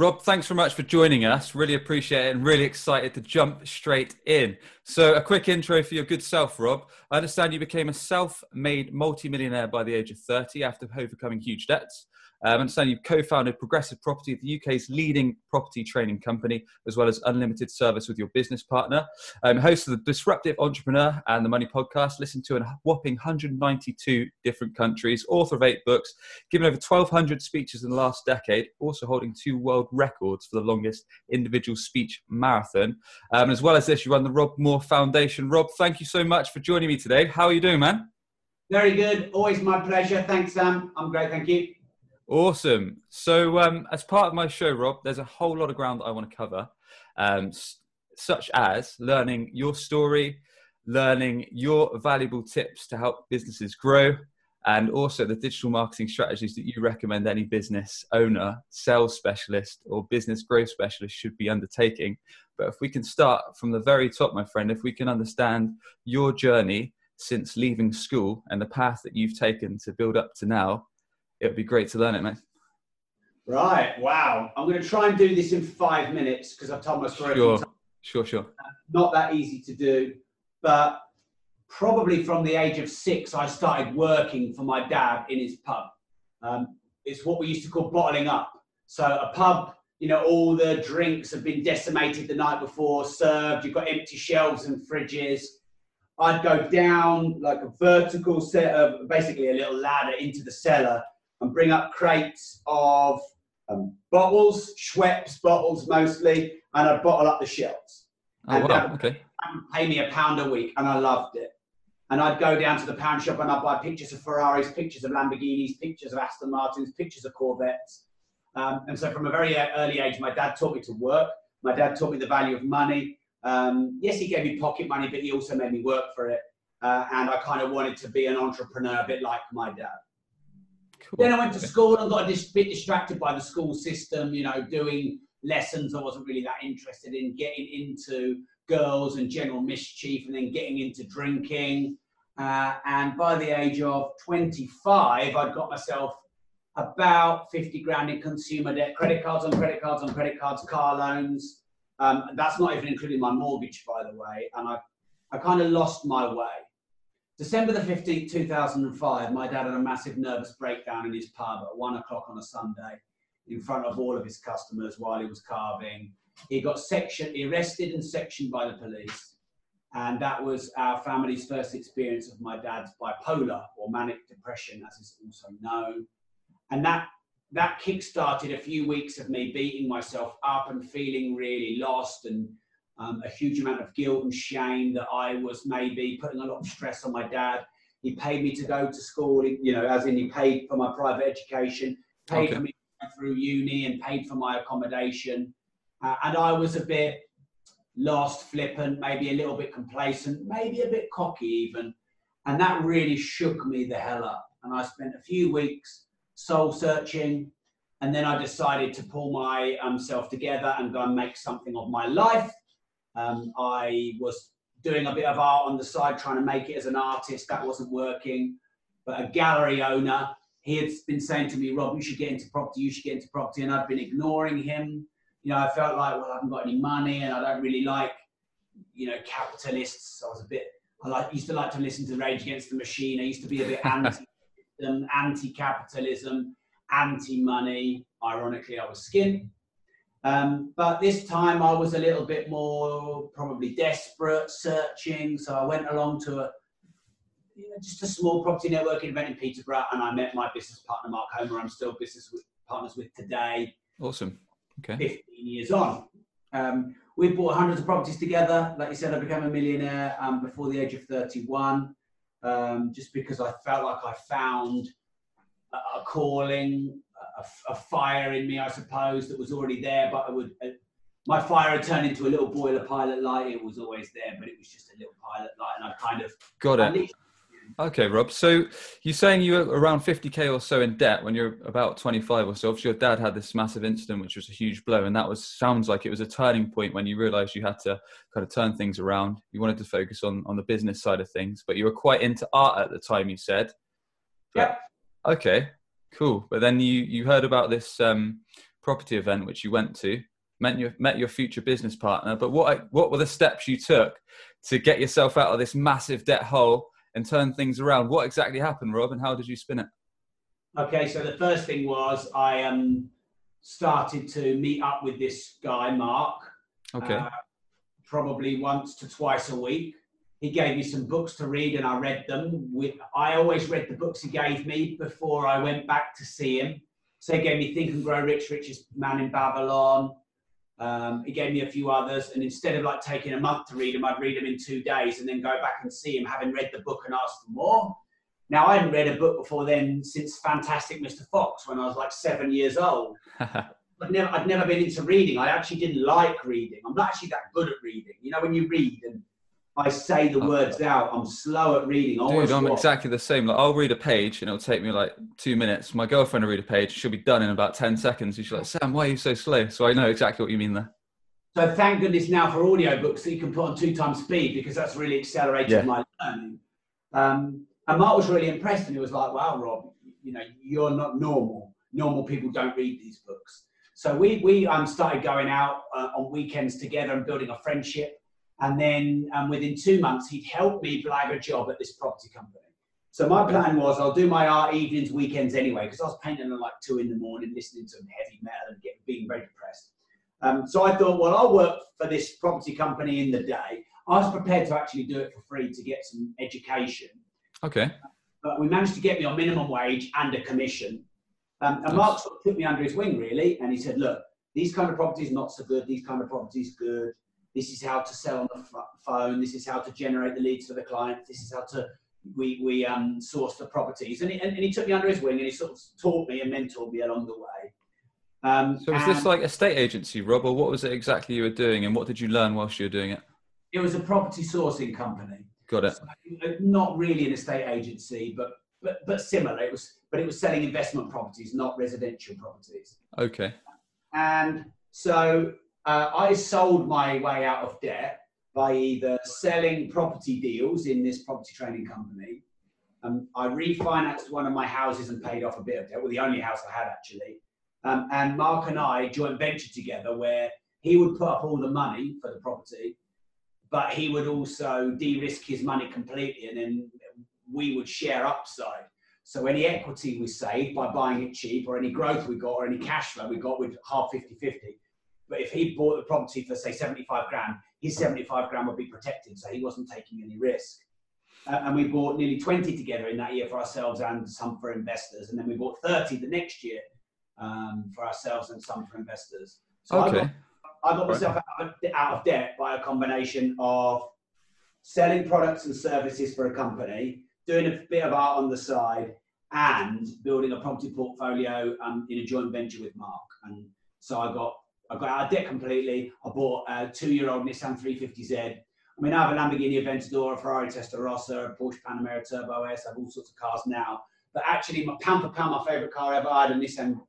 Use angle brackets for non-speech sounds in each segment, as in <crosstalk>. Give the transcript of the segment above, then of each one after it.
Rob, thanks very much for joining us. Really appreciate it and really excited to jump straight in. So, a quick intro for your good self, Rob. I understand you became a self made multimillionaire by the age of 30 after overcoming huge debts. Um, I understand you've co-founded Progressive Property, the UK's leading property training company, as well as unlimited service with your business partner. Um, host of the Disruptive Entrepreneur and the Money Podcast, listened to in a whopping 192 different countries, author of eight books, given over 1,200 speeches in the last decade, also holding two world records for the longest individual speech marathon. Um, as well as this, you run the Rob Moore Foundation. Rob, thank you so much for joining me today. How are you doing, man? Very good. Always my pleasure. Thanks, Sam. I'm great. Thank you. Awesome. So, um, as part of my show, Rob, there's a whole lot of ground that I want to cover, um, such as learning your story, learning your valuable tips to help businesses grow, and also the digital marketing strategies that you recommend any business owner, sales specialist, or business growth specialist should be undertaking. But if we can start from the very top, my friend, if we can understand your journey since leaving school and the path that you've taken to build up to now, it would be great to learn it, mate. Right. Wow. I'm going to try and do this in five minutes because I've told my story. Sure. Sure, sure. Not that easy to do, but probably from the age of six, I started working for my dad in his pub. Um, it's what we used to call bottling up. So a pub, you know, all the drinks have been decimated the night before, served. You've got empty shelves and fridges. I'd go down like a vertical set of basically a little ladder into the cellar and bring up crates of um, bottles, Schweppes bottles mostly, and I'd bottle up the shelves. Oh, and wow. Okay. pay me a pound a week, and I loved it. And I'd go down to the pound shop and I'd buy pictures of Ferraris, pictures of Lamborghinis, pictures of Aston Martins, pictures of Corvettes. Um, and so from a very early age, my dad taught me to work. My dad taught me the value of money. Um, yes, he gave me pocket money, but he also made me work for it. Uh, and I kind of wanted to be an entrepreneur, a bit like my dad. Cool. Then I went to school and got a bit distracted by the school system, you know, doing lessons I wasn't really that interested in, getting into girls and general mischief, and then getting into drinking. Uh, and by the age of 25, I'd got myself about 50 grand in consumer debt, credit cards on credit cards on credit cards, car loans. Um, that's not even including my mortgage, by the way. And I, I kind of lost my way. December the 15th, 2005, my dad had a massive nervous breakdown in his pub at one o'clock on a Sunday in front of all of his customers while he was carving. He got section, arrested and sectioned by the police. And that was our family's first experience of my dad's bipolar or manic depression, as is also known. And that that kick-started a few weeks of me beating myself up and feeling really lost and um, a huge amount of guilt and shame that I was maybe putting a lot of stress on my dad. He paid me to go to school, you know, as in he paid for my private education, paid Okay. for me through uni, and paid for my accommodation. Uh, and I was a bit lost, flippant, maybe a little bit complacent, maybe a bit cocky even. And that really shook me the hell up. And I spent a few weeks soul searching. And then I decided to pull myself together and go and make something of my life. Um, I was doing a bit of art on the side, trying to make it as an artist. That wasn't working. But a gallery owner, he had been saying to me, Rob, you should get into property, you should get into property. And I'd been ignoring him. You know, I felt like, well, I haven't got any money and I don't really like, you know, capitalists. I was a bit, I like, used to like to listen to Rage Against the Machine. I used to be a bit anti <laughs> um, anti-capitalism, anti-money. Ironically, I was skin. Um, but this time I was a little bit more probably desperate, searching. So I went along to a you know, just a small property networking event in Peterborough, and I met my business partner Mark Homer. I'm still business with, partners with today. Awesome. Okay. 15 years on. Um, we bought hundreds of properties together. Like you said, I became a millionaire um, before the age of 31, um, just because I felt like I found a, a calling, a, a fire in me, I suppose, that was already there. But I would, uh, my fire had turned into a little boiler pilot light. It was always there, but it was just a little pilot light, and I kind of got it. Okay, Rob. So you're saying you were around 50k or so in debt when you're about 25 or so. Obviously, your dad had this massive incident, which was a huge blow, and that was sounds like it was a turning point when you realised you had to kind of turn things around. You wanted to focus on on the business side of things, but you were quite into art at the time. You said. Yeah. Okay. Cool. But then you you heard about this um, property event which you went to, met your met your future business partner. But what what were the steps you took to get yourself out of this massive debt hole? and turn things around. What exactly happened, Rob, and how did you spin it? Okay, so the first thing was I um, started to meet up with this guy, Mark. Okay. Uh, probably once to twice a week. He gave me some books to read, and I read them. With I always read the books he gave me before I went back to see him. So he gave me Think and Grow Rich, Richest Man in Babylon, um, he gave me a few others, and instead of like taking a month to read them, I'd read them in two days and then go back and see him, having read the book and asked for more. Now, I hadn't read a book before then since Fantastic Mr. Fox when I was like seven years old. <laughs> I'd never, I'd never been into reading. I actually didn't like reading. I'm not actually that good at reading. You know, when you read and I say the words out. I'm slow at reading. I Dude, I'm exactly the same. Like I'll read a page and it'll take me like two minutes. My girlfriend will read a page. She'll be done in about ten seconds. And She's like, Sam, why are you so slow? So I know exactly what you mean there. So thank goodness now for audiobooks that you can put on two times speed because that's really accelerated yeah. my learning. Um, and Mark was really impressed and he was like, wow, Rob, you know, you're not normal. Normal people don't read these books. So we, we um, started going out uh, on weekends together and building a friendship. And then um, within two months, he'd help me blag a job at this property company. So my plan was I'll do my art evenings, weekends anyway, because I was painting at like two in the morning, listening to heavy metal and getting, being very depressed. Um, so I thought, well, I'll work for this property company in the day. I was prepared to actually do it for free to get some education. Okay. But we managed to get me on minimum wage and a commission. Um, and Mark sort of took me under his wing, really, and he said, look, these kind of properties not so good, these kind of properties good this is how to sell on the phone, this is how to generate the leads for the client, this is how to we, we um, source the properties. And he, and, he took me under his wing and he sort of taught me and mentored me along the way. Um, so was this like a state agency, Rob, or what was it exactly you were doing and what did you learn whilst you were doing it? It was a property sourcing company. Got it. So, not really an estate agency, but, but, but similar. It was, but it was selling investment properties, not residential properties. Okay. And so uh, I sold my way out of debt by either selling property deals in this property training company. Um, I refinanced one of my houses and paid off a bit of debt, well, the only house I had actually. Um, and Mark and I joint ventured together where he would put up all the money for the property, but he would also de risk his money completely and then we would share upside. So any equity we saved by buying it cheap or any growth we got or any cash flow we got, we'd half 50 50. But if he bought the property for say 75 grand, his 75 grand would be protected, so he wasn't taking any risk. Uh, and we bought nearly 20 together in that year for ourselves and some for investors. And then we bought 30 the next year um, for ourselves and some for investors. So okay. I got, I got myself out of, out of debt by a combination of selling products and services for a company, doing a bit of art on the side, and building a property portfolio um, in a joint venture with Mark. And so I got I got out of debt completely. I bought a two-year-old Nissan 350Z. I mean, I have a Lamborghini Aventador, a Ferrari Testarossa, a Porsche Panamera Turbo S. I have all sorts of cars now. But actually, my pound for pound, my favourite car ever. I had a Nissan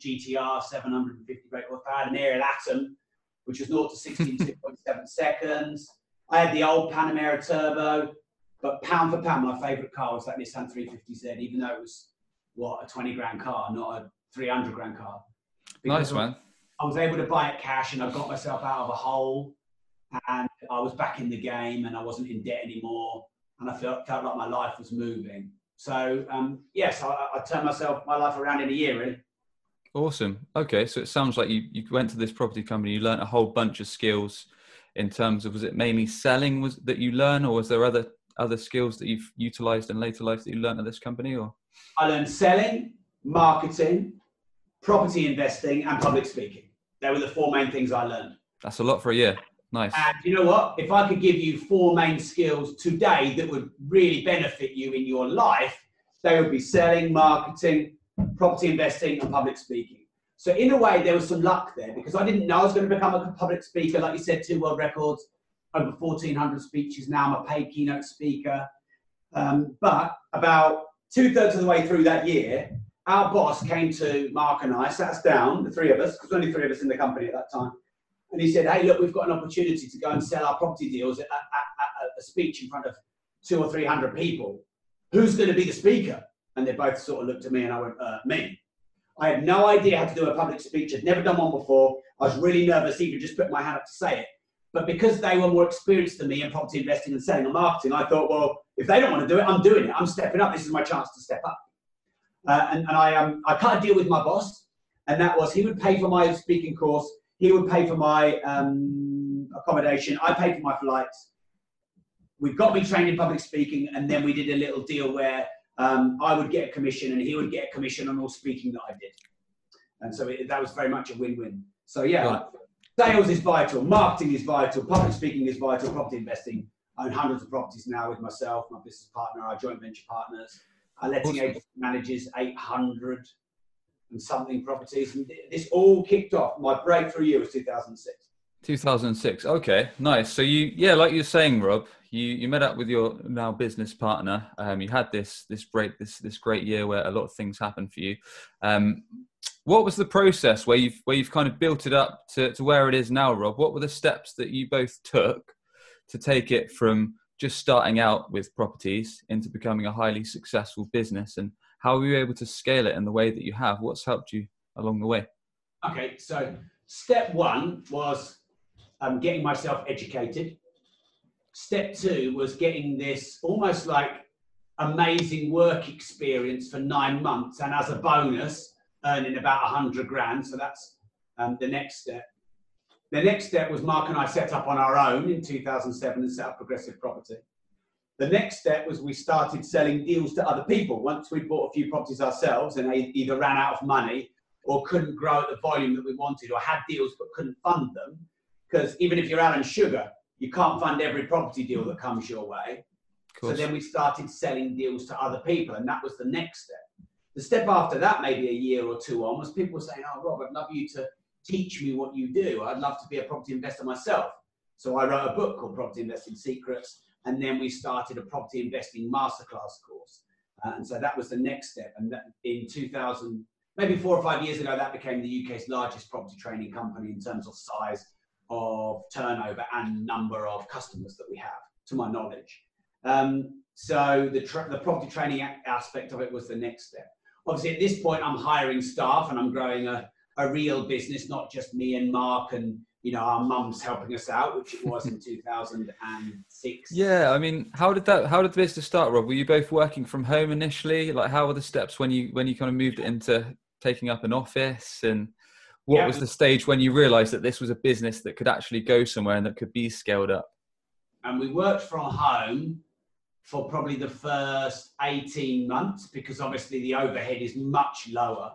GTR 750 brake horsepower. I had an Ariel Atom, which was 0 to 16 <laughs> 2.7 seconds. I had the old Panamera Turbo. But pound for pound, my favourite car was that Nissan 350Z, even though it was what a 20 grand car, not a 300 grand car. Because nice man. I was able to buy it cash and I got myself out of a hole and I was back in the game and I wasn't in debt anymore and I felt, felt like my life was moving. So um, yes, I, I turned myself my life around in a year really. Awesome. Okay, so it sounds like you, you went to this property company, you learned a whole bunch of skills in terms of was it mainly selling was that you learn or was there other other skills that you've utilized in later life that you learned at this company or I learned selling, marketing, property investing and public speaking. They were the four main things I learned. That's a lot for a year. Nice. And you know what? If I could give you four main skills today that would really benefit you in your life, they would be selling, marketing, property investing, and public speaking. So in a way, there was some luck there because I didn't know I was going to become a public speaker. Like you said, two world records, over 1,400 speeches now. I'm a paid keynote speaker. Um, but about two thirds of the way through that year, our boss came to Mark and I, sat us down, the three of us, because only three of us in the company at that time. And he said, Hey, look, we've got an opportunity to go and sell our property deals at, at, at a speech in front of two or 300 people. Who's going to be the speaker? And they both sort of looked at me and I went, uh, Me. I had no idea how to do a public speech. I'd never done one before. I was really nervous, even just put my hand up to say it. But because they were more experienced than me in property investing and selling and marketing, I thought, well, if they don't want to do it, I'm doing it. I'm stepping up. This is my chance to step up. Uh, and, and I, um, I cut a deal with my boss, and that was he would pay for my speaking course, he would pay for my um, accommodation, I paid for my flights. We got me trained in public speaking, and then we did a little deal where um, I would get a commission and he would get a commission on all speaking that I did. And so it, that was very much a win-win. So yeah, sales is vital, marketing is vital, public speaking is vital, property investing. I own hundreds of properties now with myself, my business partner, our joint venture partners. Our letting awesome. agent manages 800 and something properties. And this all kicked off. My breakthrough year was 2006. 2006. Okay, nice. So you, yeah, like you're saying, Rob, you you met up with your now business partner. Um, you had this this break, this this great year where a lot of things happened for you. Um, what was the process where you've where you've kind of built it up to, to where it is now, Rob? What were the steps that you both took to take it from just starting out with properties into becoming a highly successful business, and how were you able to scale it in the way that you have? What's helped you along the way? Okay, so step one was um, getting myself educated. Step two was getting this almost like amazing work experience for nine months, and as a bonus, earning about a hundred grand. So that's um, the next step. The next step was Mark and I set up on our own in 2007 and set up Progressive Property. The next step was we started selling deals to other people. Once we bought a few properties ourselves and they either ran out of money or couldn't grow at the volume that we wanted or had deals but couldn't fund them, because even if you're Alan Sugar, you can't fund every property deal that comes your way. So then we started selling deals to other people, and that was the next step. The step after that, maybe a year or two on, was people saying, "Oh, Rob, I'd love you to teach me what you do. I'd love to be a property investor myself." So I wrote a book called Property Investing Secrets, and then we started a property investing masterclass course. Uh, and so that was the next step. And in 2000, maybe four or five years ago, that became the UK's largest property training company in terms of size of turnover and number of customers that we have, to my knowledge. Um, so the, tra- the property training aspect of it was the next step. Obviously, at this point, I'm hiring staff and I'm growing a, a real business, not just me and Mark and you know our mum's helping us out, which it was in <laughs> 2006. Yeah, I mean, how did that? How did the business start, Rob? Were you both working from home initially? Like, how were the steps when you when you kind of moved into taking up an office and what yeah. was the stage when you realized that this was a business that could actually go somewhere and that could be scaled up? And we worked from home for probably the first 18 months because obviously the overhead is much lower.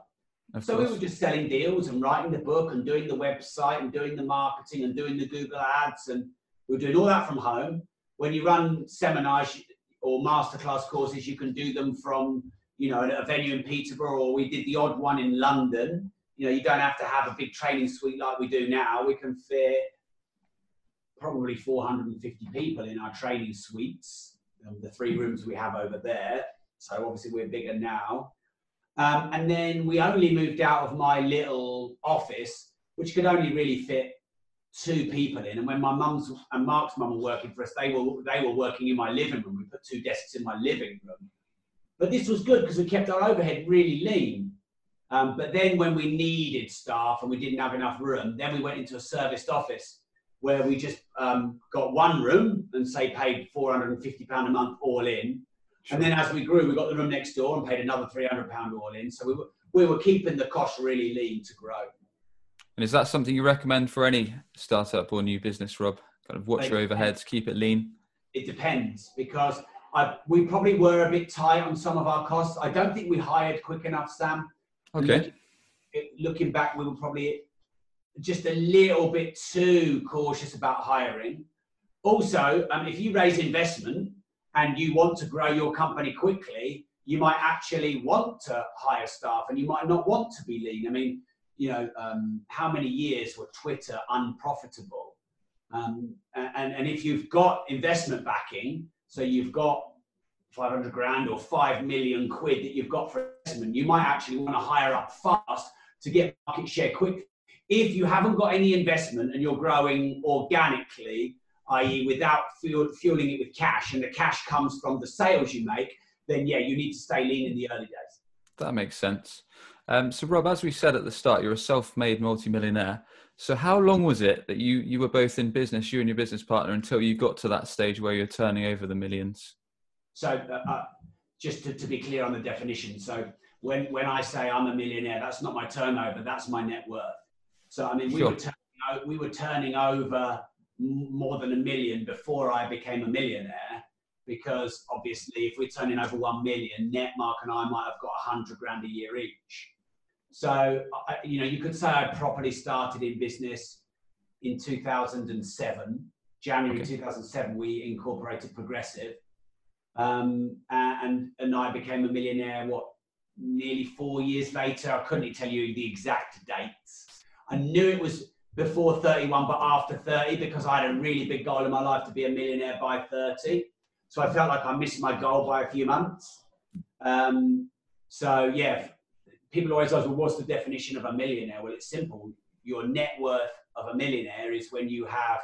Of so course. we were just selling deals and writing the book and doing the website and doing the marketing and doing the Google ads and we were doing all that from home. When you run seminars or masterclass courses, you can do them from you know a venue in Peterborough or we did the odd one in London you know, you don't have to have a big training suite like we do now. We can fit probably 450 people in our training suites, um, the three rooms we have over there. So obviously we're bigger now. Um, and then we only moved out of my little office, which could only really fit two people in. And when my mum's and Mark's mum were working for us, they were they were working in my living room. We put two desks in my living room. But this was good because we kept our overhead really lean. Um, but then when we needed staff and we didn't have enough room, then we went into a serviced office where we just um, got one room and say paid £450 a month all in. Sure. And then as we grew, we got the room next door and paid another £300 all in. So we were, we were keeping the cost really lean to grow. And is that something you recommend for any startup or new business, Rob? Kind of watch it your overheads, keep it lean? It depends because I, we probably were a bit tight on some of our costs. I don't think we hired quick enough, Sam. Okay. Looking, looking back, we were probably just a little bit too cautious about hiring. Also, um, if you raise investment and you want to grow your company quickly, you might actually want to hire staff and you might not want to be lean. I mean, you know, um, how many years were Twitter unprofitable? Um, and, and if you've got investment backing, so you've got 500 grand or 5 million quid that you've got for investment, you might actually want to hire up fast to get market share quick. If you haven't got any investment and you're growing organically, i.e., without fuel, fueling it with cash, and the cash comes from the sales you make, then yeah, you need to stay lean in the early days. That makes sense. Um, so, Rob, as we said at the start, you're a self-made multimillionaire. So, how long was it that you you were both in business, you and your business partner, until you got to that stage where you're turning over the millions? So, uh, uh, just to, to be clear on the definition, so when when I say I'm a millionaire, that's not my turnover, that's my net worth. So, I mean, we sure. were turning, we were turning over more than a million before I became a millionaire because obviously if we're turning over 1 million net mark and i might have got a 100 grand a year each so, you know, you could say I properly started in business in 2007. January okay. 2007, we incorporated Progressive. Um, and, and I became a millionaire, what, nearly four years later. I couldn't tell you the exact dates. I knew it was before 31, but after 30, because I had a really big goal in my life to be a millionaire by 30. So I felt like I missed my goal by a few months. Um, so yeah, people always ask, well, what's the definition of a millionaire? Well, it's simple. Your net worth of a millionaire is when you have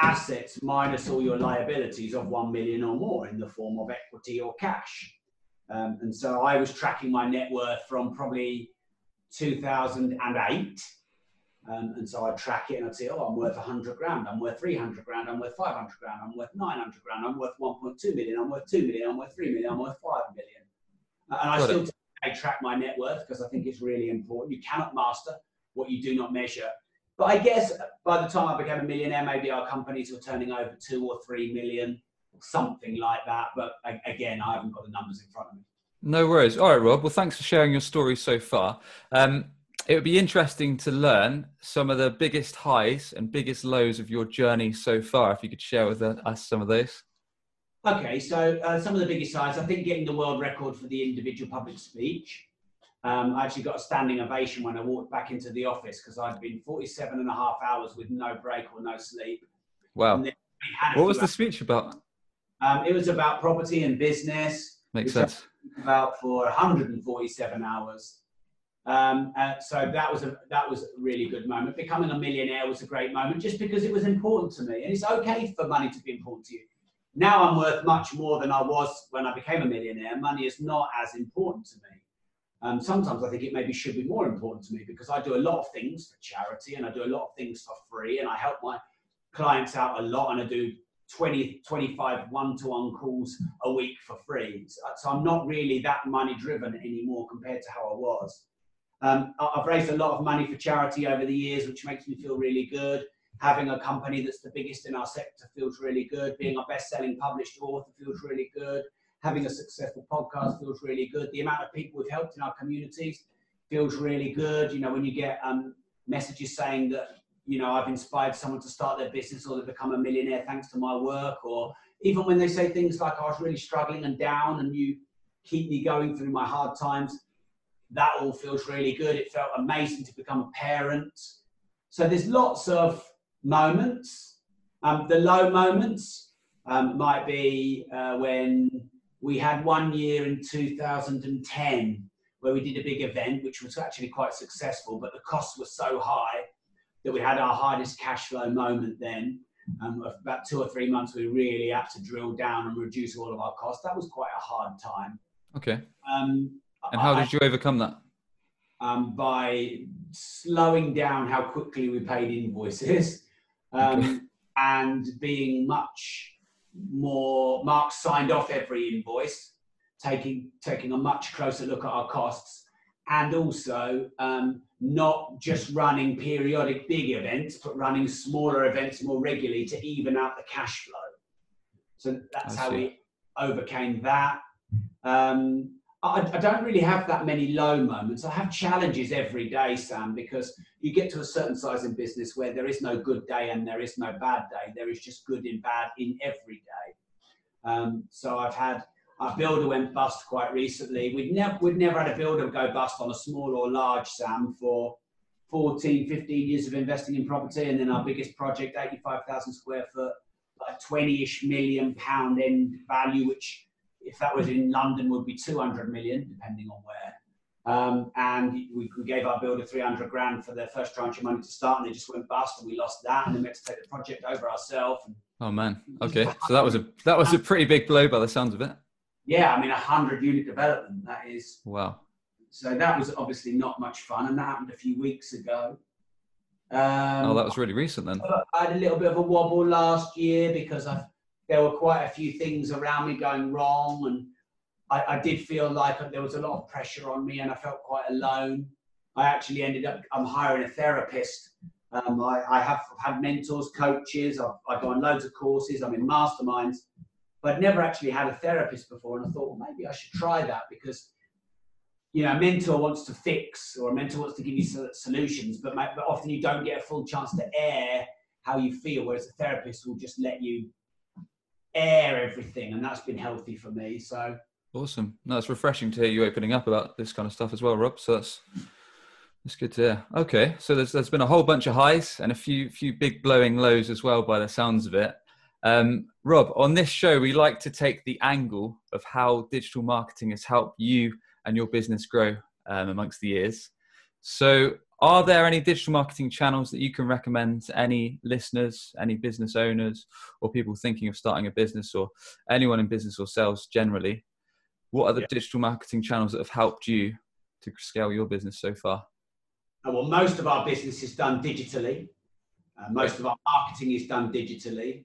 assets minus all your liabilities of 1 million or more in the form of equity or cash. Um, and so I was tracking my net worth from probably 2008. Um, and so I'd track it and I'd say, oh, I'm worth 100 grand, I'm worth 300 grand, I'm worth 500 grand, I'm worth 900 grand, I'm worth 1.2 million, I'm worth 2 million, I'm worth 3 million, I'm worth 5 million. And I Got still it. I track my net worth because I think it's really important. You cannot master what you do not measure. But I guess by the time I became a millionaire, maybe our companies were turning over two or three million, something like that. But again, I haven't got the numbers in front of me. No worries. All right, Rob. Well, thanks for sharing your story so far. Um, it would be interesting to learn some of the biggest highs and biggest lows of your journey so far. If you could share with us some of those. Okay, so uh, some of the biggest sides, I think getting the world record for the individual public speech. Um, I actually got a standing ovation when I walked back into the office because I'd been 47 and a half hours with no break or no sleep. Wow. What was the speech about? Um, it was about property and business. Makes sense. About for 147 hours. Um, uh, so that was a that was a really good moment. Becoming a millionaire was a great moment just because it was important to me, and it's okay for money to be important to you. Now I'm worth much more than I was when I became a millionaire. Money is not as important to me. Um, sometimes I think it maybe should be more important to me because I do a lot of things for charity and I do a lot of things for free and I help my clients out a lot and I do 20, 25 one-to-one calls a week for free. So I'm not really that money driven anymore compared to how I was. Um, I've raised a lot of money for charity over the years, which makes me feel really good having a company that's the biggest in our sector feels really good. Being a best-selling published author feels really good. Having a successful podcast feels really good. The amount of people we've helped in our communities feels really good. You know, when you get um, messages saying that you know I've inspired someone to start their business or to become a millionaire thanks to my work, or even when they say things like I was really struggling and down, and you keep me going through my hard times. That all feels really good. It felt amazing to become a parent. So there's lots of moments. Um, the low moments um, might be uh, when we had one year in 2010 where we did a big event, which was actually quite successful, but the costs were so high that we had our hardest cash flow moment then. Um, about two or three months, we really had to drill down and reduce all of our costs. That was quite a hard time. Okay. Um, and how did you overcome that? Um, by slowing down how quickly we paid invoices <laughs> um, and being much more marks signed off every invoice, taking taking a much closer look at our costs, and also um, not just running periodic big events, but running smaller events more regularly to even out the cash flow. So that's how we overcame that. Um, I, I, don't really have that many low moments. I have challenges every day, Sam, because you get to a certain size in business where there is no good day and there is no bad day. There is just good and bad in every day. Um, so I've had our builder went bust quite recently. We'd never we'd never had a builder go bust on a small or large Sam for 14, 15 years of investing in property. And then our biggest project, 85,000 square foot, like 20 ish million pound end value, which if that was in London would be 200 million, depending on where. Um, and we, we, gave our builder 300 grand for their first tranche of money to start, and they just went bust, and we lost that, and then we had to take the project over ourselves. Oh man, okay, so that was a <laughs> that was a pretty big blow by the sounds of it. Yeah, I mean, a hundred unit development. That is wow. So that was obviously not much fun, and that happened a few weeks ago. Um, oh, that was really recent then. I had a little bit of a wobble last year because I, there were quite a few things around me going wrong, and I, I, did feel like there was a lot of pressure on me, and I felt quite alone. I actually ended up I'm hiring a therapist. Um, I, I, have had mentors, coaches. I've, I go on loads of courses. I'm in masterminds, but I'd never actually had a therapist before. And I thought, well, maybe I should try that because you know, a mentor wants to fix or a mentor wants to give you solutions, but, but often you don't get a full chance to air how you feel, whereas a therapist will just let you air everything, and that's been healthy for me. So awesome! No, it's refreshing to hear you opening up about this kind of stuff as well, Rob. So that's that's good to hear. Okay, so there's there's been a whole bunch of highs and a few few big blowing lows as well, by the sounds of it. Um, Rob, on this show, we like to take the angle of how digital marketing has helped you and your business grow um, amongst the years. So, are there any digital marketing channels that you can recommend to any listeners, any business owners, or people thinking of starting a business, or anyone in business or sales generally? What are the yeah. digital marketing channels that have helped you to scale your business so far? Uh, well, most of our business is done digitally. Uh, most of our marketing is done digitally.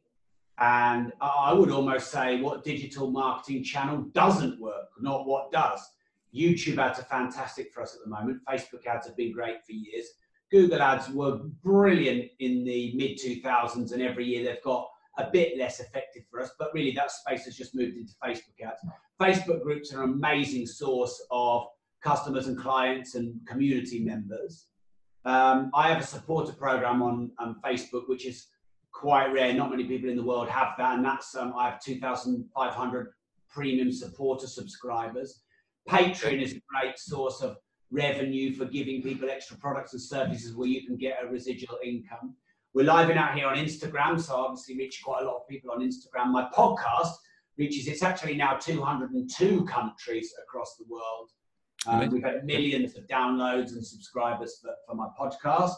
And I would almost say what digital marketing channel doesn't work, not what does. YouTube ads are fantastic for us at the moment. Facebook ads have been great for years. Google ads were brilliant in the mid 2000s, and every year they've got a bit less effective for us. But really, that space has just moved into Facebook ads. Facebook groups are an amazing source of customers and clients and community members. Um, I have a supporter program on um, Facebook, which is quite rare. Not many people in the world have that, and that's um, I have 2,500 premium supporter subscribers. Patreon is a great source of revenue for giving people extra products and services where you can get a residual income. We're living out here on Instagram, so obviously reach quite a lot of people on Instagram. My podcast reaches, it's actually now 202 countries across the world. Um, we've had millions of downloads and subscribers for, for my podcast.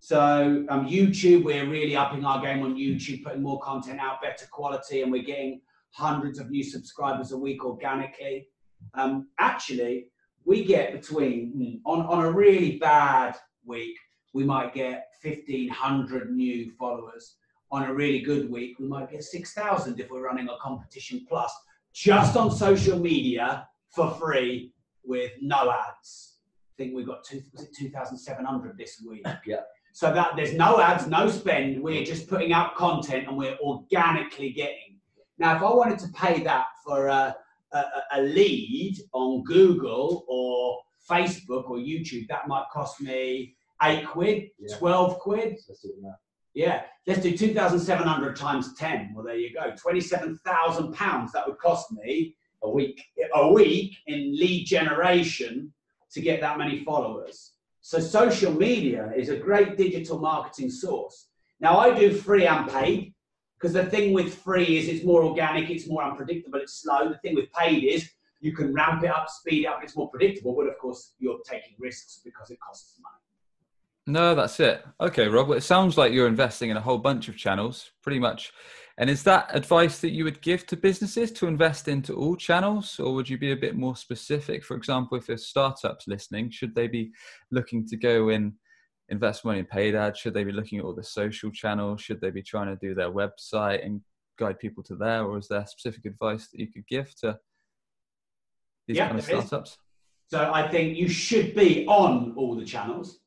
So um, YouTube, we're really upping our game on YouTube, putting more content out, better quality, and we're getting hundreds of new subscribers a week organically. Um, actually, we get between hmm, on, on a really bad week, we might get 1,500 new followers. On a really good week, we might get 6,000 if we're running a competition plus just on social media for free with no ads. I think we got two, was it 2,700 this week? <laughs> Yeah. So that there's no ads, no spend. We're just putting out content and we're organically getting. Now, if I wanted to pay that for a, a, a lead on Google or Facebook or YouTube, that might cost me eight quid, yeah. 12 quid. Yeah, let's do 2,700 times 10. Well, there you go. 27,000 pounds that would cost me a week. A week in lead generation to get that many followers. So social media is a great digital marketing source. Now I do free and paid. Because the thing with free is it's more organic, it's more unpredictable, it's slow. The thing with paid is you can ramp it up, speed it up, it's more predictable, but of course you're taking risks because it costs money. No, that's it. Okay, Rob. Well, it sounds like you're investing in a whole bunch of channels, pretty much. And is that advice that you would give to businesses to invest into all channels, or would you be a bit more specific? For example, if there's startups listening, should they be looking to go in invest money in paid ads? Should they be looking at all the social channels? Should they be trying to do their website and guide people to there? Or is there specific advice that you could give to these yeah, kind of startups? Is. So I think you should be on all the channels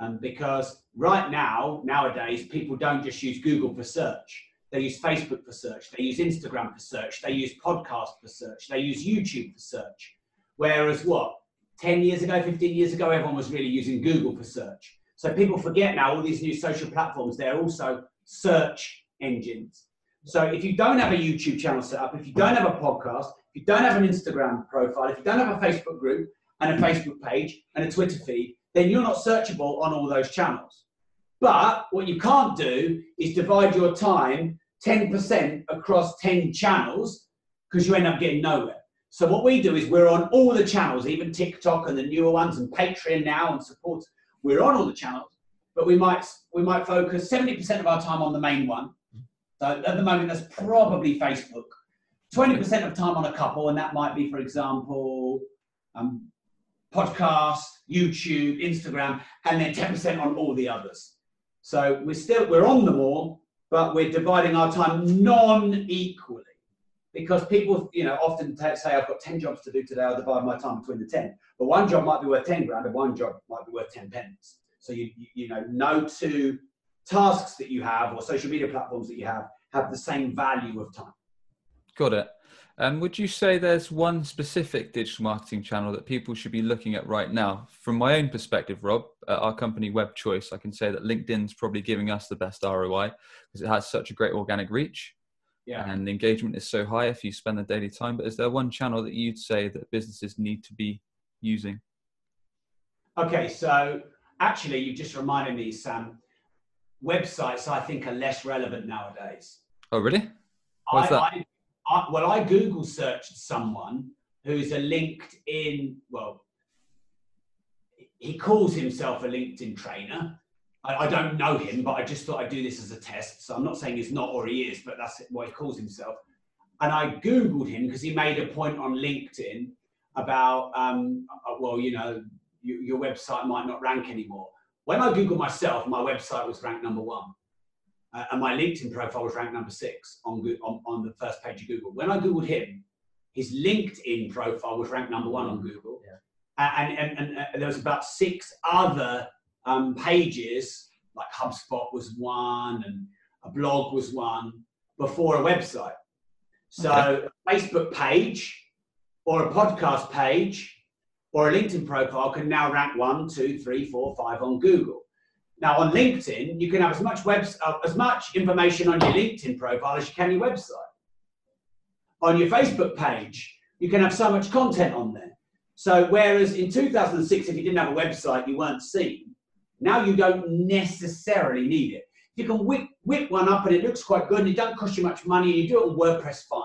um, because right now, nowadays, people don't just use Google for search. They use Facebook for search. They use Instagram for search. They use podcast for search. They use YouTube for search. Whereas what? 10 years ago, 15 years ago, everyone was really using Google for search. So people forget now all these new social platforms, they're also search engines. So if you don't have a YouTube channel set up, if you don't have a podcast, if you don't have an Instagram profile, if you don't have a Facebook group and a Facebook page and a Twitter feed, then you're not searchable on all those channels. But what you can't do is divide your time 10% across 10 channels because you end up getting nowhere. So what we do is we're on all the channels, even TikTok and the newer ones and Patreon now and support. We're on all the channels, but we might we might focus 70% of our time on the main one. So at the moment, that's probably Facebook. 20% of time on a couple, and that might be, for example, um, podcast, YouTube, Instagram, and then 10% on all the others. So we're still we're on them all, but we're dividing our time non-equally because people, you know, often say, "I've got 10 jobs to do today. I'll divide my time between the 10." But one job might be worth 10 grand, and one job might be worth 10 pence. So you you, know, no two tasks that you have or social media platforms that you have have the same value of time. Got it. And would you say there's one specific digital marketing channel that people should be looking at right now? From my own perspective, Rob, our company Web Choice, I can say that LinkedIn's probably giving us the best ROI because it has such a great organic reach. Yeah. And engagement is so high if you spend the daily time. But is there one channel that you'd say that businesses need to be using? Okay, so actually, you just reminded me, Sam. Websites, I think, are less relevant nowadays. Oh, really? What's I, that? I, I, well, I Google searched someone who's a LinkedIn, well, he calls himself a LinkedIn trainer. I, I, don't know him, but I just thought I'd do this as a test. So I'm not saying he's not or he is, but that's what he calls himself. And I Googled him because he made a point on LinkedIn about, um, uh, well, you know, you, your website might not rank anymore. When I Googled myself, my website was ranked number one. Uh, and my LinkedIn profile was ranked number six on, on, on the first page of Google. When I Googled him, his LinkedIn profile was ranked number one on Google. Yeah. And, and, and, and, there was about six other um, pages, like HubSpot was one and a blog was one before a website. So okay. a Facebook page or a podcast page or a LinkedIn profile can now rank one, two, three, four, five on Google. Now on LinkedIn, you can have as much web, uh, as much information on your LinkedIn profile as you can your website. On your Facebook page, you can have so much content on there. So whereas in 2006, if you didn't have a website, you weren't seen. Now you don't necessarily need it. You can whip, whip one up and it looks quite good and it doesn't cost you much money and you do it on WordPress fine.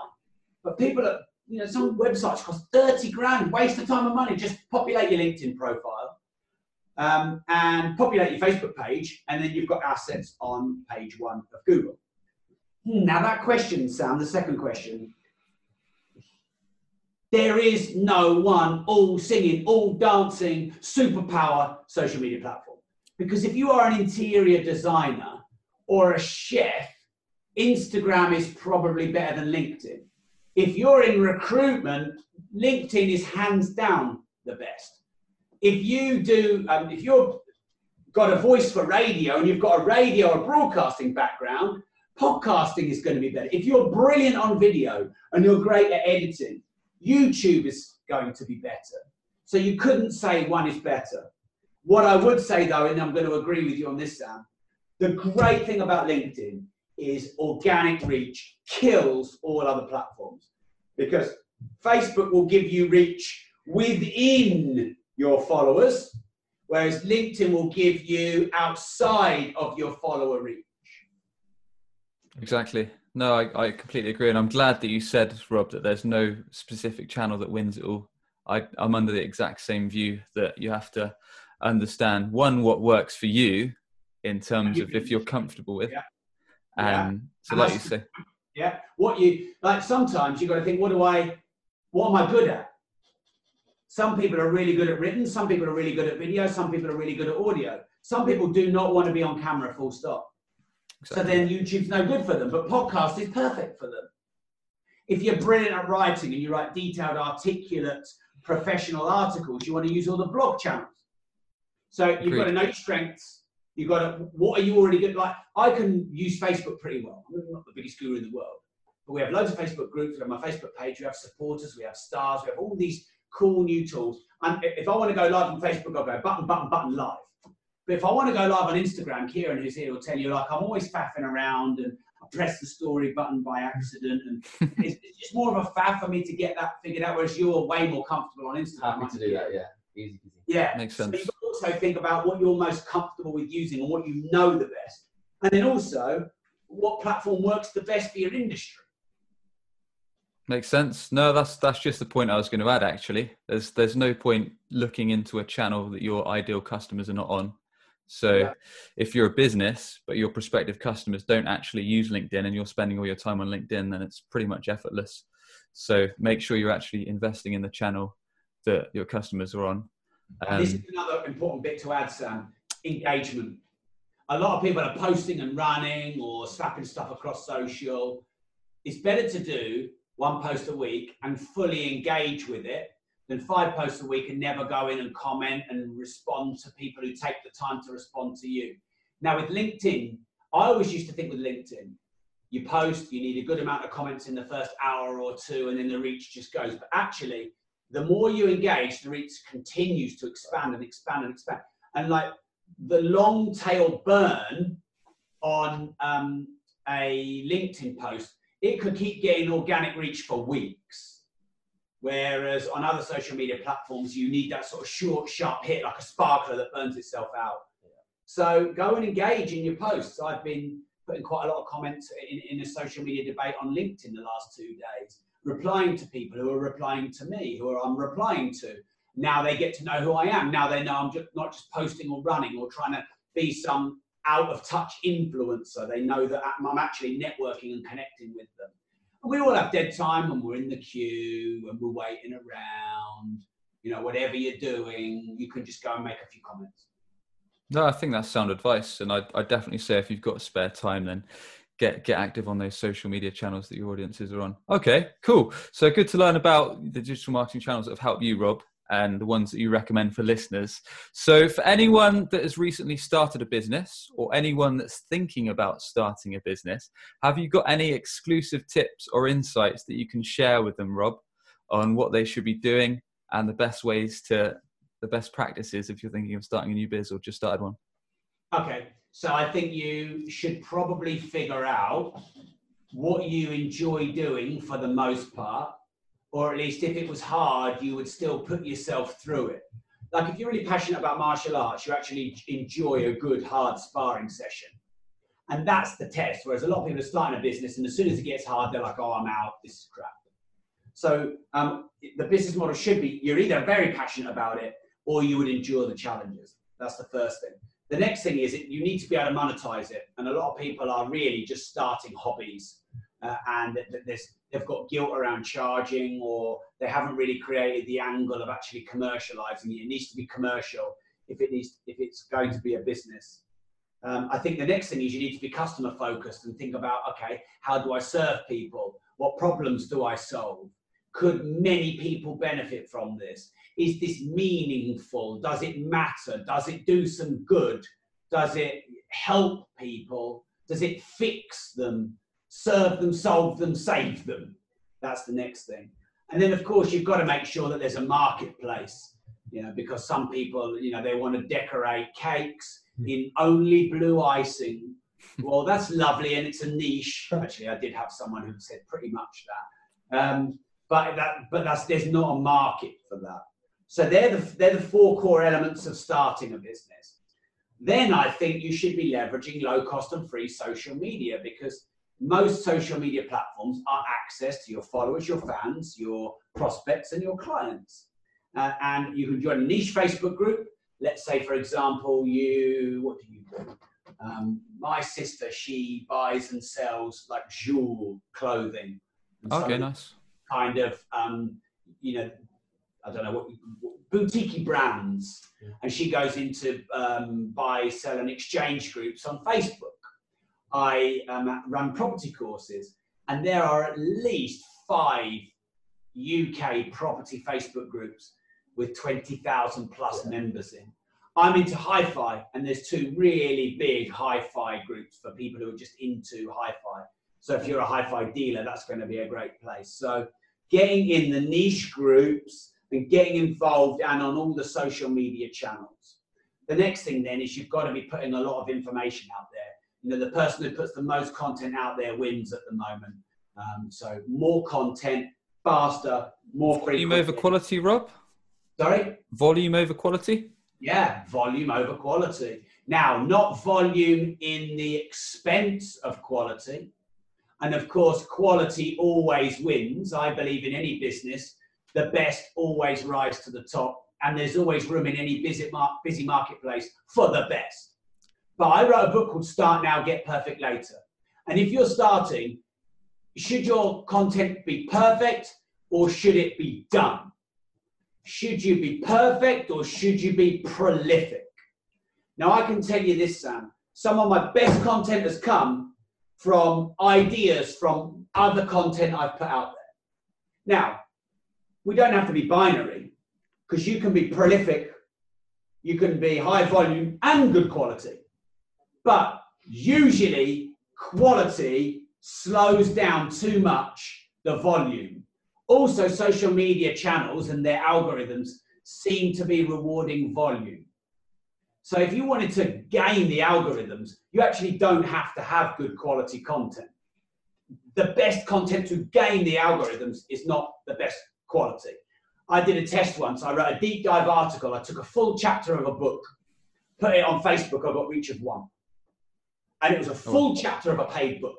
But people are, you know, some websites cost 30 grand, waste of time and money. Just populate your LinkedIn profile um, and populate your Facebook page, and then you've got assets on page one of Google. Now, that question, Sam, the second question, there is no one all singing, all dancing, superpower social media platform. Because if you are an interior designer or a chef, Instagram is probably better than LinkedIn. If you're in recruitment, LinkedIn is hands down the best if you do, um, if you've got a voice for radio and you've got a radio or broadcasting background, podcasting is going to be better. If you're brilliant on video and you're great at editing, YouTube is going to be better. So you couldn't say one is better. What I would say though, and I'm going to agree with you on this, Sam, the great thing about LinkedIn is organic reach kills all other platforms because Facebook will give you reach within your followers, whereas LinkedIn will give you outside of your follower reach. Exactly. No, I, I completely agree. And I'm glad that you said, Rob, that there's no specific channel that wins it all. I, I'm under the exact same view that you have to understand one, what works for you in terms of if you're comfortable with. Yeah. And yeah. so, like you say, yeah, what you like sometimes you got to think, what do I, what am I good at? Some people are really good at written, some people are really good at video, some people are really good at audio. Some people do not want to be on camera full stop. Exactly. So then YouTube's no good for them, but podcast is perfect for them. If you're brilliant at writing and you write detailed, articulate, professional articles, you want to use all the blog channels. So you've Agreed. got to know your strengths. You've got to, what are you already good? Like, I can use Facebook pretty well. I'm not the biggest guru in the world, but we have loads of Facebook groups. We have my Facebook page. We have supporters. We have stars. We have all these cool new tools. And if I want to go live on Facebook, I'll go button, button, button live. But if I want to go live on Instagram, Kieran, who's here, will tell you like I'm always faffing around and I press the story button by accident, and <laughs> it's, it's, just more of a faff for me to get that figured out. Whereas you're way more comfortable on Instagram. Happy to do that, yeah, easy, easy. Yeah, makes sense. So also think about what you're most comfortable with using and what you know the best. And then also, what platform works the best for your industry. Makes sense. No, that's that's just the point I was going to add. Actually, there's there's no point looking into a channel that your ideal customers are not on. So, yeah. if you're a business but your prospective customers don't actually use LinkedIn and you're spending all your time on LinkedIn, then it's pretty much effortless. So, make sure you're actually investing in the channel that your customers are on. Um, this is another important bit to add, Sam. Engagement. A lot of people are posting and running or slapping stuff across social. It's better to do one post a week and fully engage with it than five posts a week and never go in and comment and respond to people who take the time to respond to you. Now, with LinkedIn, I always used to think with LinkedIn, you post, you need a good amount of comments in the first hour or two, and then the reach just goes. But actually, the more you engage, the reach continues to expand and expand and expand. And like the long tail burn on um, a LinkedIn post it could keep getting organic reach for weeks. Whereas on other social media platforms, you need that sort of short, sharp hit, like a sparkler that burns itself out. Yeah. So go and engage in your posts. I've been putting quite a lot of comments in, in a social media debate on LinkedIn the last two days, replying to people who are replying to me, who I'm replying to. Now they get to know who I am. Now they know I'm just not just posting or running or trying to be some out of touch influencer. They know that I'm actually networking and connecting with them. And we all have dead time when we're in the queue and we're waiting around. You know, whatever you're doing, you can just go and make a few comments. No, I think that's sound advice, and I I definitely say if you've got spare time, then get get active on those social media channels that your audiences are on. Okay, cool. So good to learn about the digital marketing channels that have helped you, Rob and the ones that you recommend for listeners. So, for anyone that has recently started a business or anyone that's thinking about starting a business, have you got any exclusive tips or insights that you can share with them, Rob, on what they should be doing and the best ways to the best practices if you're thinking of starting a new biz or just started one? Okay, so I think you should probably figure out what you enjoy doing for the most part or at least if it was hard, you would still put yourself through it. Like if you're really passionate about martial arts, you actually enjoy a good hard sparring session. And that's the test. Whereas a lot of people are starting a business, and as soon as it gets hard, they're like, oh, I'm out, this is crap. So um, the business model should be you're either very passionate about it or you would endure the challenges. That's the first thing. The next thing is you need to be able to monetize it. And a lot of people are really just starting hobbies uh, and they've got guilt around charging or they haven't really created the angle of actually commercializing it. It needs to be commercial if it needs if it's going to be a business. Um, I think the next thing is you need to be customer focused and think about okay, how do I serve people? What problems do I solve? Could many people benefit from this? Is this meaningful? Does it matter? Does it do some good? Does it help people? Does it fix them? serve them, solve them, save them. That's the next thing. And then, of course, you've got to make sure that there's a marketplace, you know, because some people, you know, they want to decorate cakes hmm. in only blue icing. Well, that's lovely and it's a niche. <laughs> Actually, I did have someone who said pretty much that. Um, but that, but that's there's not a market for that. So they're the they're the four core elements of starting a business. Then I think you should be leveraging low cost and free social media because most social media platforms are access to your followers, your fans, your prospects, and your clients. Uh, and you can join a niche Facebook group. Let's say, for example, you, what do you do? Um, my sister, she buys and sells like jewel clothing. Okay, nice. Kind of, um, you know, I don't know what, boutique brands, yeah. and she goes into um, buy, sell, and exchange groups on Facebook. I um, run property courses, and there are at least five UK property Facebook groups with 20,000 plus yeah. members in. I'm into hi fi, and there's two really big hi fi groups for people who are just into hi fi. So if you're a hi fi dealer, that's going to be a great place. So getting in the niche groups and getting involved and on all the social media channels. The next thing then is you've got to be putting a lot of information out there you know, the person who puts the most content out there wins at the moment. Um, so more content, faster, more frequent. Volume over quality, Rob? Sorry? Volume over quality? Yeah, volume over quality. Now, not volume in the expense of quality. And of course, quality always wins. I believe in any business, the best always rise to the top. And there's always room in any busy, mar- busy marketplace for the best. But I wrote a book called Start Now, Get Perfect Later. And if you're starting, should your content be perfect or should it be done? Should you be perfect or should you be prolific? Now, I can tell you this, Sam. Some of my best content has come from ideas from other content I've put out there. Now, we don't have to be binary because you can be prolific, you can be high volume and good quality. But usually, quality slows down too much the volume. Also, social media channels and their algorithms seem to be rewarding volume. So if you wanted to gain the algorithms, you actually don't have to have good quality content. The best content to gain the algorithms is not the best quality. I did a test once. I wrote a deep dive article. I took a full chapter of a book, put it on Facebook. I got reach of one. And it was a oh. full chapter of a paid book.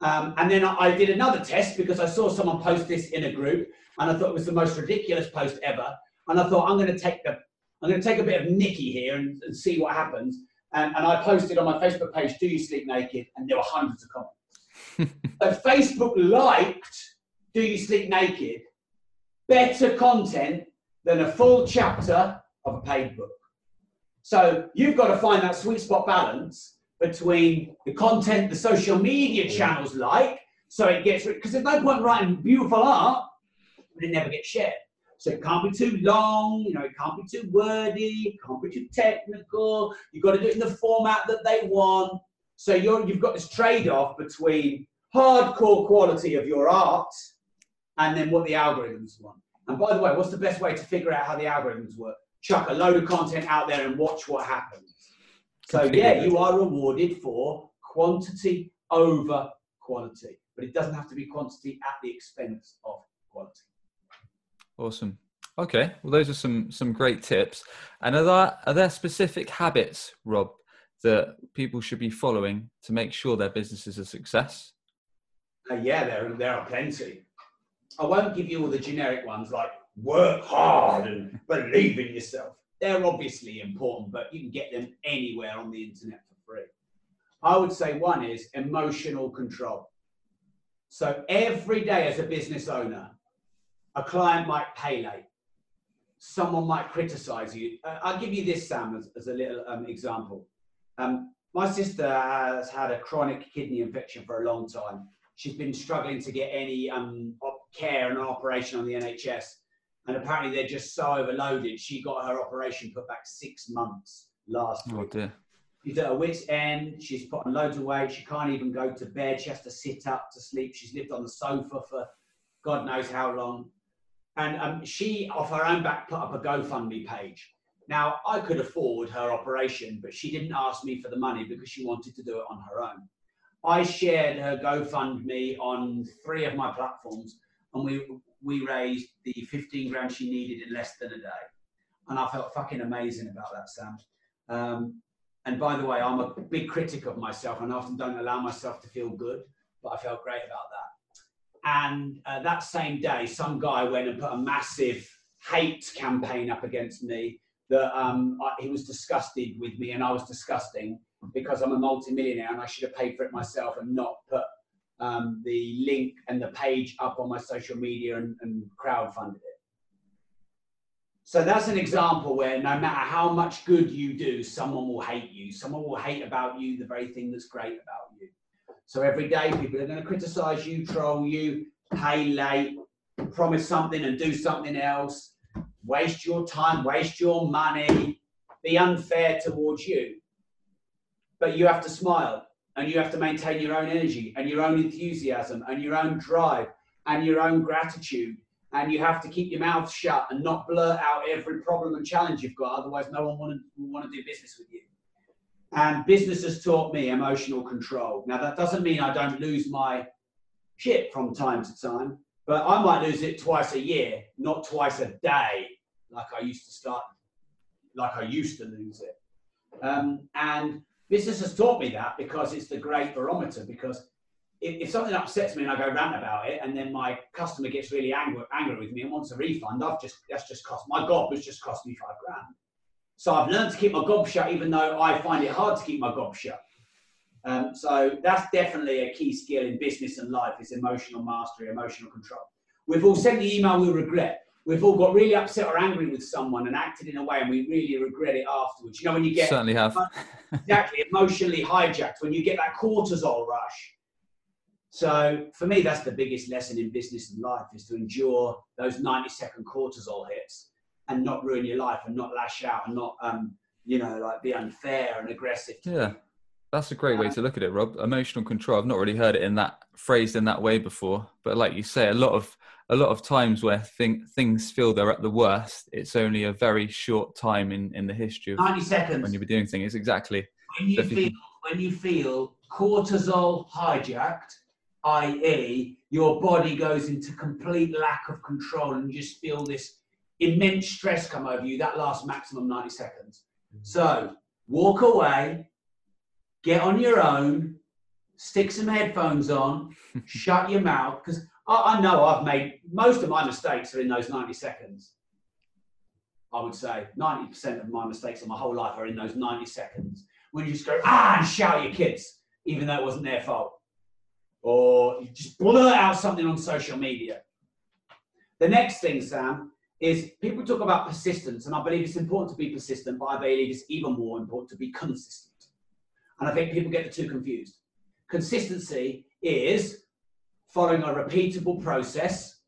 Um, and then I did another test because I saw someone post this in a group and I thought it was the most ridiculous post ever. And I thought, I'm going to take the I'm going to take a bit of Nicky here and, and see what happens. And, and I posted on my Facebook page, Do You Sleep Naked? And there were hundreds of comments. <laughs> but Facebook liked Do You Sleep Naked better content than a full chapter of a paid book. So you've got to find that sweet spot balance between the content the social media channels like, so it gets because there's no point writing beautiful art, but it never gets shared. So it can't be too long, you know, it can't be too wordy, it can't be too technical. You've got to do it in the format that they want. So you're, you've got this trade-off between hardcore quality of your art and then what the algorithms want. And by the way, what's the best way to figure out how the algorithms work? Chuck a load of content out there and watch what happens. So yeah, you are rewarded for quantity over quality, but it doesn't have to be quantity at the expense of quality. Awesome. Okay, well, those are some some great tips. And are there are there specific habits, Rob, that people should be following to make sure their business is a success? Uh, yeah, there there are plenty. I won't give you all the generic ones like work hard and believe in yourself. They're obviously important, but you can get them anywhere on the internet for free. I would say one is emotional control. So every day as a business owner, a client might pay late. Someone might criticize you. Uh, I'll give you this, Sam, as, as a little um, example. Um, my sister has had a chronic kidney infection for a long time. She's been struggling to get any um, care and an operation on the NHS. And apparently they're just so overloaded. She got her operation put back six months last oh, week. Dear. She's at her wit's end. She's put on loads of weight. She can't even go to bed. She has to sit up to sleep. She's lived on the sofa for God knows how long. And um, she, off her own back, put up a GoFundMe page. Now, I could afford her operation, but she didn't ask me for the money because she wanted to do it on her own. I shared her GoFundMe on three of my platforms, and we we raised the 15 grand she needed in less than a day. And I felt fucking amazing about that, Sam. Um, and by the way, I'm a big critic of myself and I often don't allow myself to feel good, but I felt great about that. And uh, that same day, some guy went and put a massive hate campaign up against me that um, I, he was disgusted with me and I was disgusting because I'm a multimillionaire and I should have paid for it myself and not put um, the link and the page up on my social media and, and crowdfunded it. So that's an example where no matter how much good you do, someone will hate you. Someone will hate about you the very thing that's great about you. So every day people are going to criticize you, troll you, pay late, promise something and do something else, waste your time, waste your money, be unfair towards you. But you have to smile and you have to maintain your own energy and your own enthusiasm and your own drive and your own gratitude. And you have to keep your mouth shut and not blurt out every problem and challenge you've got. Otherwise, no one will want to do business with you. And business has taught me emotional control. Now, that doesn't mean I don't lose my shit from time to time, but I might lose it twice a year, not twice a day, like I used to start. like I used to lose it. Um, and business has taught me that because it's the great barometer. Because if, if, something upsets me and I go rant about it, and then my customer gets really angry, angry with me and wants a refund, I've just that's just cost my gob has just cost me five grand. So I've learned to keep my gob shut, even though I find it hard to keep my gob shut. Um, so that's definitely a key skill in business and life is emotional mastery, emotional control. We've all sent the email we regret. We've all got really upset or angry with someone and acted in a way and we really regret it afterwards. You know, when you get certainly have exactly emotionally hijacked, when you get that cortisol rush. So for me, that's the biggest lesson in business and life is to endure those 90 second cortisol hits and not ruin your life and not lash out and not, um, you know, like be unfair and aggressive. Yeah. That's a great way to look at it, Rob. Emotional control. I've not really heard it in that phrased in that way before, but like you say, a lot of a lot of times where think, things feel they're at the worst, it's only a very short time in, in the history of 90 seconds when you be doing things. Exactly. When you, feel, when you feel cortisol hijacked, i.e., your body goes into complete lack of control and you just feel this immense stress come over you, that lasts maximum 90 seconds. Mm-hmm. So walk away, get on your own, stick some headphones on, <laughs> shut your mouth, because I, I know I've made most of my mistakes are in those 90 seconds. I would say 90% of my mistakes of my whole life are in those 90 seconds when you just go, ah, and shout at your kids, even though it wasn't their fault. Or you just blurt out something on social media. The next thing, Sam, is people talk about persistence, and I believe it's important to be persistent, but I believe it's even more important to be consistent. And I think people get the two confused. Consistency is following a repeatable process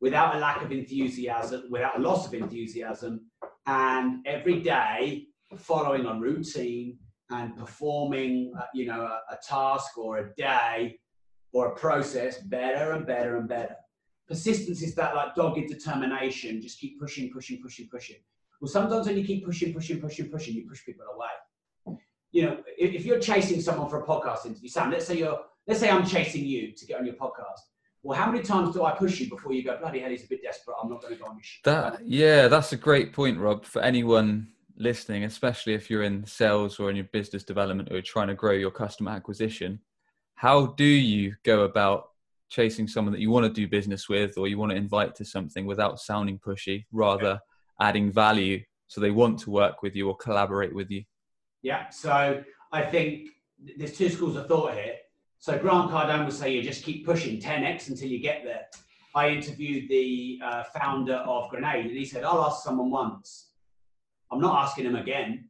without a lack of enthusiasm, without a loss of enthusiasm, and every day following a routine and performing, uh, you know, a, a task or a day or a process better and better and better. Persistence is that like dogged determination, just keep pushing, pushing, pushing, pushing. Well, sometimes when you keep pushing, pushing, pushing, pushing, you push people away. You know, if, if you're chasing someone for a podcast interview, Sam, let's say you're let's say I'm chasing you to get on your podcast. Well, how many times do I push you before you go, bloody hell, he's a bit desperate. I'm not going to go on your shit. That, yeah, that's a great point, Rob, for anyone listening, especially if you're in sales or in your business development or you're trying to grow your customer acquisition. How do you go about chasing someone that you want to do business with or you want to invite to something without sounding pushy, rather adding value so they want to work with you or collaborate with you? Yeah, so I think there's two schools of thought here. So Grant Cardone would say you just keep pushing 10x until you get there. I interviewed the uh, founder of Grenade, and he said, "I'll ask someone once. I'm not asking them again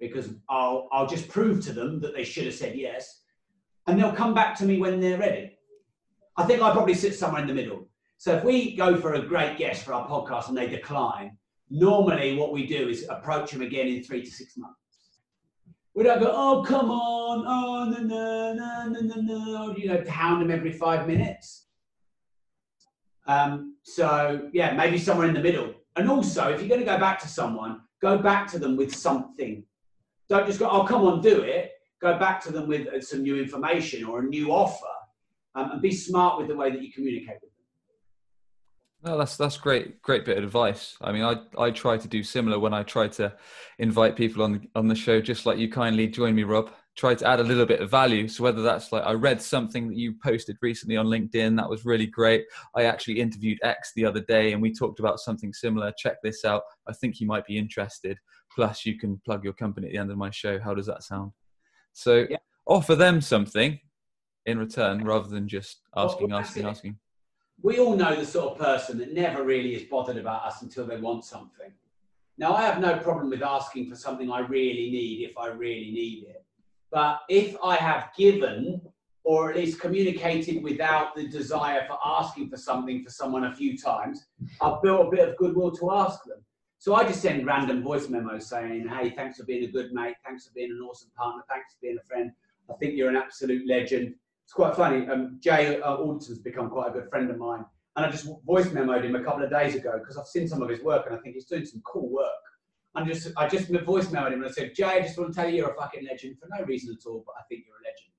because I'll I'll just prove to them that they should have said yes, and they'll come back to me when they're ready." I think I probably sit somewhere in the middle. So if we go for a great guest for our podcast and they decline, normally what we do is approach them again in three to six months. We don't go, oh, come on, oh, no, no, no, no, no, no, you know, pound them every five minutes. Um, so, yeah, maybe somewhere in the middle. And also, if you're going to go back to someone, go back to them with something. Don't just go, oh, come on, do it. Go back to them with uh, some new information or a new offer um, and be smart with the way that you communicate with them. No, that's that's great, great bit of advice. I mean, I I try to do similar when I try to invite people on the, on the show, just like you kindly joined me, Rob. Try to add a little bit of value. So whether that's like I read something that you posted recently on LinkedIn, that was really great. I actually interviewed X the other day, and we talked about something similar. Check this out. I think you might be interested. Plus, you can plug your company at the end of my show. How does that sound? So yeah. offer them something in return, rather than just asking, well, asking, asking we all know the sort of person that never really is bothered about us until they want something. Now, I have no problem with asking for something I really need if I really need it. But if I have given or at least communicated without the desire for asking for something for someone a few times, I've built a bit of goodwill to ask them. So I just send random voice memos saying, hey, thanks for being a good mate. Thanks for being an awesome partner. Thanks for being a friend. I think you're an absolute legend it's quite funny. Um, Jay uh, Alderton's become quite a good friend of mine, and I just voice memoed him a couple of days ago because I've seen some of his work and I think he's doing some cool work. And just I just voice memoed him and I said, Jay, I just want to tell you you're a fucking legend for no reason at all, but I think you're a legend.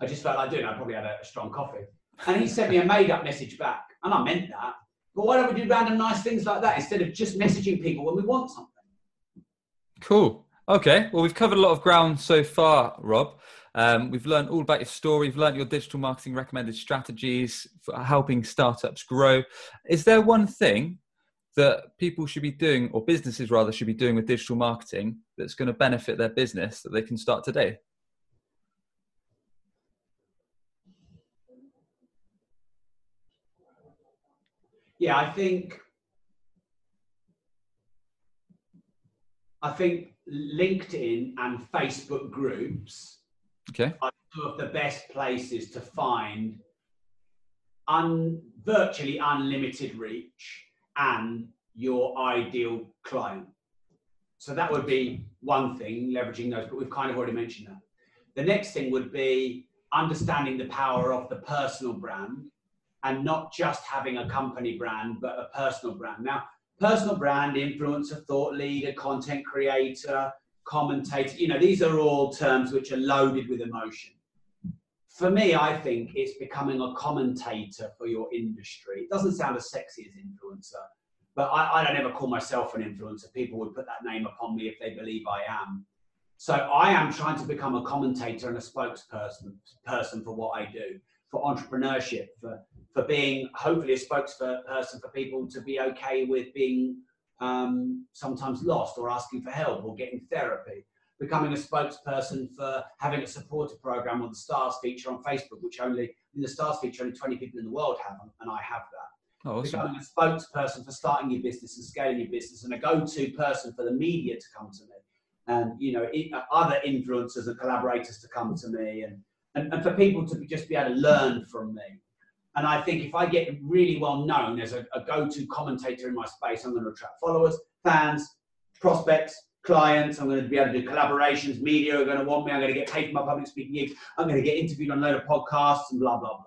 I just felt like doing. I probably had a, a strong coffee, and he sent me a made-up message back, and I meant that. But why don't we do random nice things like that instead of just messaging people when we want something? Cool. Okay. Well, we've covered a lot of ground so far, Rob. Um, we've learned all about your story. We've learned your digital marketing recommended strategies for helping startups grow. Is there one thing that people should be doing, or businesses rather, should be doing with digital marketing that's going to benefit their business that they can start today? Yeah, I think I think LinkedIn and Facebook groups okay. are two of the best places to find un, virtually unlimited reach and your ideal client. So that would be one thing, leveraging those, but we've kind of already mentioned that. The next thing would be understanding the power of the personal brand and not just having a company brand, but a personal brand. Now, personal brand, influencer, thought leader, content creator, commentator, you know, these are all terms which are loaded with emotion. For me, I think it's becoming a commentator for your industry. It doesn't sound as sexy as influencer, but I, I don't ever call myself an influencer. People would put that name upon me if they believe I am. So I am trying to become a commentator and a spokesperson person for what I do, for entrepreneurship, for for being hopefully a spokesperson for people to be okay with being um, sometimes lost or asking for help or getting therapy. Becoming a spokesperson for having a supporter program or the stars feature on Facebook, which only in the stars feature only 20 people in the world have, and I have that. Oh, awesome. Becoming a spokesperson for starting your business and scaling your business, and a go-to person for the media to come to me, and you know other influencers and collaborators to come to me, and and, and for people to just be able to learn from me. And I think if I get really well known as a, a go to commentator in my space, I'm going to attract followers, fans, prospects, clients. I'm going to be able to do collaborations. Media are going to want me. I'm going to get paid for my public speaking gigs. I'm going to get interviewed on a load of podcasts and blah, blah, blah.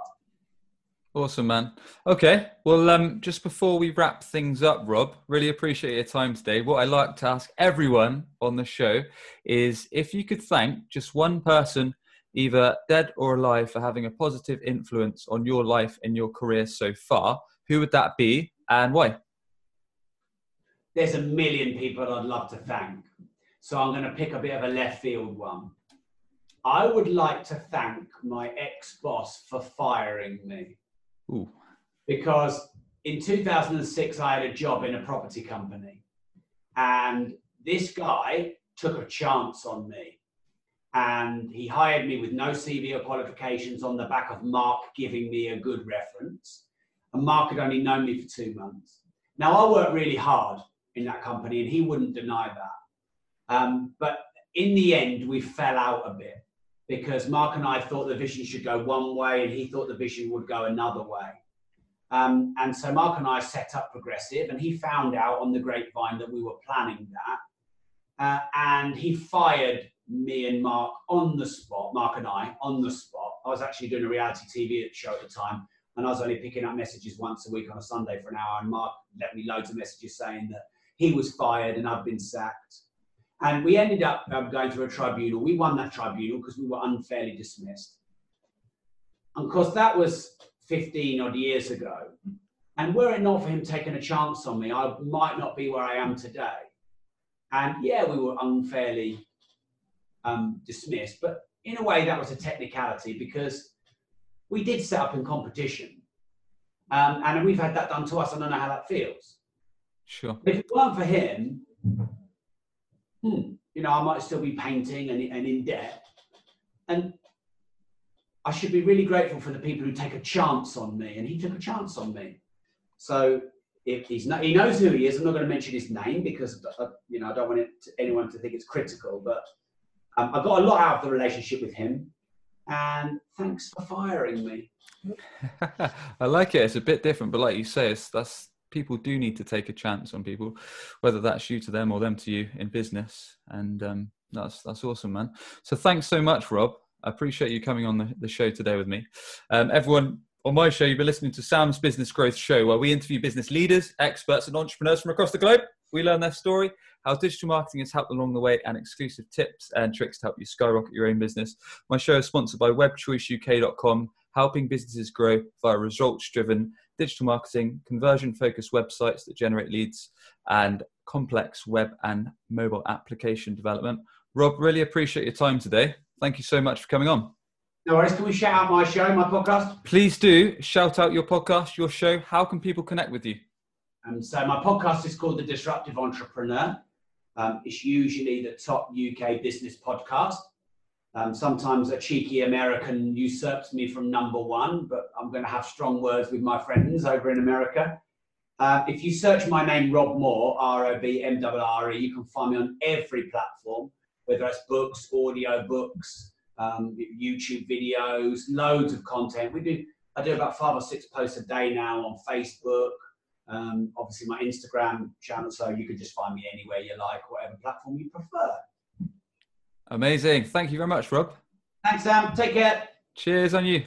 Awesome, man. Okay. Well, um, just before we wrap things up, Rob, really appreciate your time today. What I like to ask everyone on the show is if you could thank just one person either dead or alive, for having a positive influence on your life and your career so far, who would that be and why? There's a million people I'd love to thank. So I'm going to pick a bit of a left field one. I would like to thank my ex boss for firing me. Ooh. Because in 2006, I had a job in a property company. And this guy took a chance on me and he hired me with no CV or qualifications on the back of Mark giving me a good reference. And Mark had only known me for two months. Now, I worked really hard in that company, and he wouldn't deny that. Um, but in the end, we fell out a bit because Mark and I thought the vision should go one way, and he thought the vision would go another way. Um, and so Mark and I set up Progressive, and he found out on the grapevine that we were planning that. Uh, and he fired me and Mark on the spot, Mark and I on the spot. I was actually doing a reality TV show at the time, and I was only picking up messages once a week on a Sunday for an hour. And Mark left me loads of messages saying that he was fired and I'd been sacked. And we ended up um, going to a tribunal. We won that tribunal because we were unfairly dismissed. And of course, that was 15 odd years ago. And were it not for him taking a chance on me, I might not be where I am today. And yeah, we were unfairly um, dismissed. But in a way, that was a technicality because we did set up in competition. Um, and we've had that done to us. I don't know how that feels. Sure. If it weren't for him, hmm, you know, I might still be painting and, and in debt. And I should be really grateful for the people who take a chance on me. And he took a chance on me. So if he's not, he knows who he is. I'm not going to mention his name because uh, you know I don't want to, anyone to think it's critical. But um, I got a lot out of the relationship with him, and thanks for firing me. <laughs> I like it. It's a bit different, but like you say, it's that's people do need to take a chance on people, whether that's you to them or them to you in business, and um, that's that's awesome, man. So thanks so much, Rob. I appreciate you coming on the, the show today with me. Um, everyone, on my show, you've been listening to Sam's Business Growth Show, where we interview business leaders, experts, and entrepreneurs from across the globe. We learn their story how digital marketing has helped along the way, and exclusive tips and tricks to help you skyrocket your own business. My show is sponsored by webchoiceuk.com helping businesses grow via results driven digital marketing, conversion focused websites that generate leads, and complex web and mobile application development. Rob, really appreciate your time today. Thank you so much for coming on. No worries. Can we shout out my show, my podcast? Please do shout out your podcast, your show. How can people connect with you? And so my podcast is called The Disruptive Entrepreneur. Um, it's usually the top UK business podcast. Um, sometimes a cheeky American usurps me from number one, but I'm going to have strong words with my friends over in America. Uh, if you search my name, Rob Moore, R O B M W R E, you can find me on every platform, whether it's books, audio books, um, YouTube videos, loads of content. We do. I do about five or six posts a day now on Facebook. Um, obviously, my Instagram channel, so you can just find me anywhere you like, whatever platform you prefer. Amazing. Thank you very much, Rob. Thanks, Sam. Take care. Cheers on you.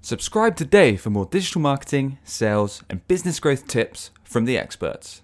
Subscribe today for more digital marketing, sales, and business growth tips from the experts.